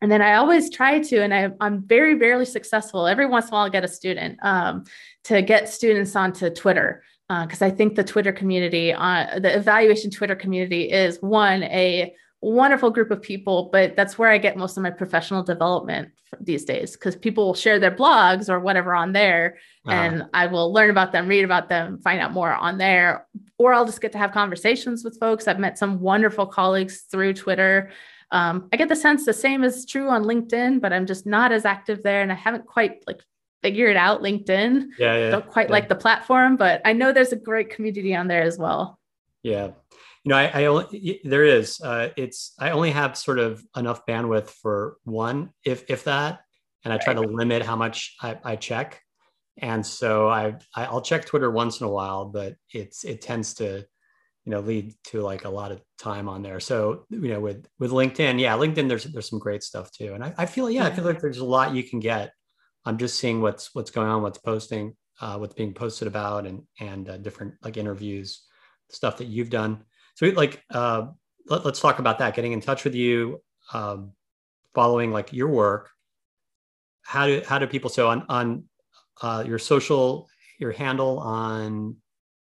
and then I always try to, and I, am very rarely successful. Every once in a while, I get a student um, to get students onto Twitter because uh, I think the Twitter community, uh, the evaluation Twitter community, is one a wonderful group of people, but that's where I get most of my professional development these days because people will share their blogs or whatever on there, uh-huh. and I will learn about them, read about them, find out more on there, or I'll just get to have conversations with folks. I've met some wonderful colleagues through Twitter. Um, I get the sense the same is true on LinkedIn, but I'm just not as active there, and I haven't quite like figured out LinkedIn. Yeah, yeah. Don't quite yeah. like the platform, but I know there's a great community on there as well. Yeah you know, I, I only there is. Uh, it's I only have sort of enough bandwidth for one, if if that, and I try to limit how much I, I check. And so I, I I'll check Twitter once in a while, but it's it tends to, you know, lead to like a lot of time on there. So you know, with with LinkedIn, yeah, LinkedIn there's there's some great stuff too, and I, I feel yeah, I feel like there's a lot you can get. I'm just seeing what's what's going on, what's posting, uh, what's being posted about, and and uh, different like interviews, stuff that you've done. So like, uh, let, us talk about that. Getting in touch with you, um, following like your work. How do how do people so on on uh, your social your handle on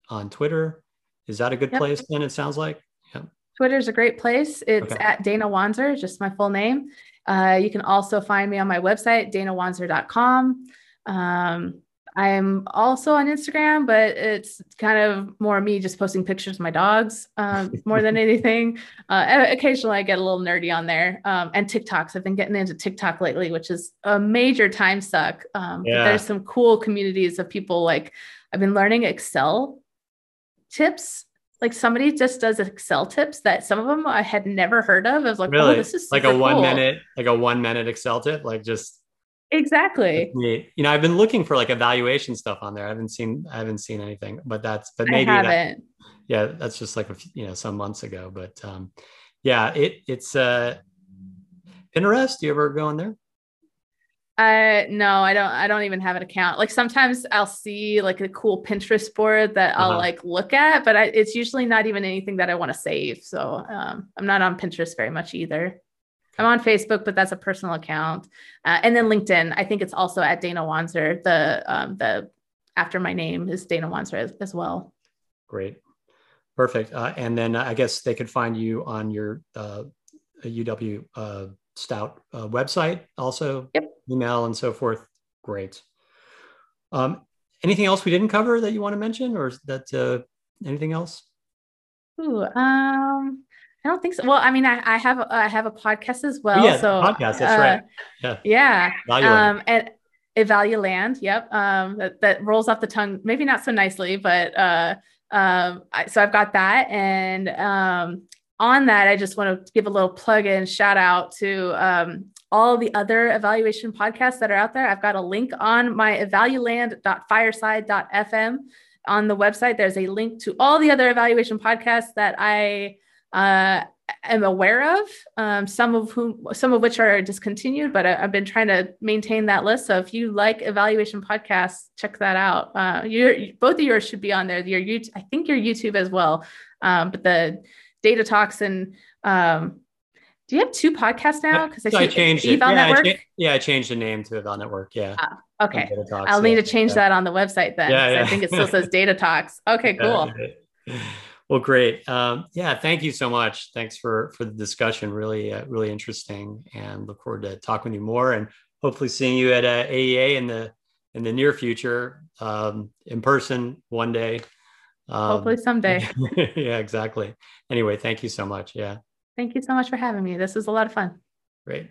on Twitter? Is that a good yep. place? Then it sounds like. Yeah. Twitter's a great place. It's okay. at Dana Wanzer, just my full name. Uh, you can also find me on my website, danawanzer.com. Um, I'm also on Instagram, but it's kind of more me just posting pictures of my dogs um, more than anything. Uh, occasionally, I get a little nerdy on there. Um, and TikToks. I've been getting into TikTok lately, which is a major time suck. Um, yeah. there's some cool communities of people like I've been learning Excel tips. Like somebody just does Excel tips that some of them I had never heard of. I was like, oh, really? oh, this is like a one cool. minute, like a one minute Excel tip, like just Exactly. You know, I've been looking for like evaluation stuff on there. I haven't seen I haven't seen anything, but that's but maybe that, yeah, that's just like a you know some months ago. But um, yeah, it it's uh Pinterest. Do you ever go on there? Uh no, I don't I don't even have an account. Like sometimes I'll see like a cool Pinterest board that I'll uh-huh. like look at, but I, it's usually not even anything that I want to save. So um, I'm not on Pinterest very much either. I'm on Facebook, but that's a personal account. Uh, and then LinkedIn, I think it's also at Dana Wanzer. The um, the after my name is Dana Wanzer as, as well. Great, perfect. Uh, and then I guess they could find you on your uh, UW uh, Stout uh, website, also yep. email and so forth. Great. Um, anything else we didn't cover that you want to mention, or is that uh, anything else? Ooh, um, I don't think so. Well, I mean, I, I have I have a podcast as well. Oh, yeah, so podcast. That's uh, right. Yeah. Yeah. Um, and Evaluland. Yep. Um, that, that rolls off the tongue, maybe not so nicely, but uh, um, I, so I've got that, and um, on that, I just want to give a little plug in shout out to um, all the other evaluation podcasts that are out there. I've got a link on my evaluland.fireside.fm on the website. There's a link to all the other evaluation podcasts that I uh, am aware of. Um, some of whom, some of which are discontinued, but I, have been trying to maintain that list. So if you like evaluation podcasts, check that out. Uh, your both of yours should be on there. Your YouTube, I think your YouTube as well. Um, but the data talks and um, do you have two podcasts now? Because I, so I, changed it. Yeah I, cha- yeah, I changed the name to Eval Network. Yeah. Ah, okay. Talks, I'll need to change yeah. that on the website then. Yeah, yeah. I think it still says Data Talks. Okay, cool. Well, great. Um, yeah, thank you so much. Thanks for for the discussion. Really, uh, really interesting, and look forward to talking with you more and hopefully seeing you at uh, AEA in the in the near future, um, in person one day. Um, hopefully someday. yeah, exactly. Anyway, thank you so much. Yeah. Thank you so much for having me. This was a lot of fun. Great.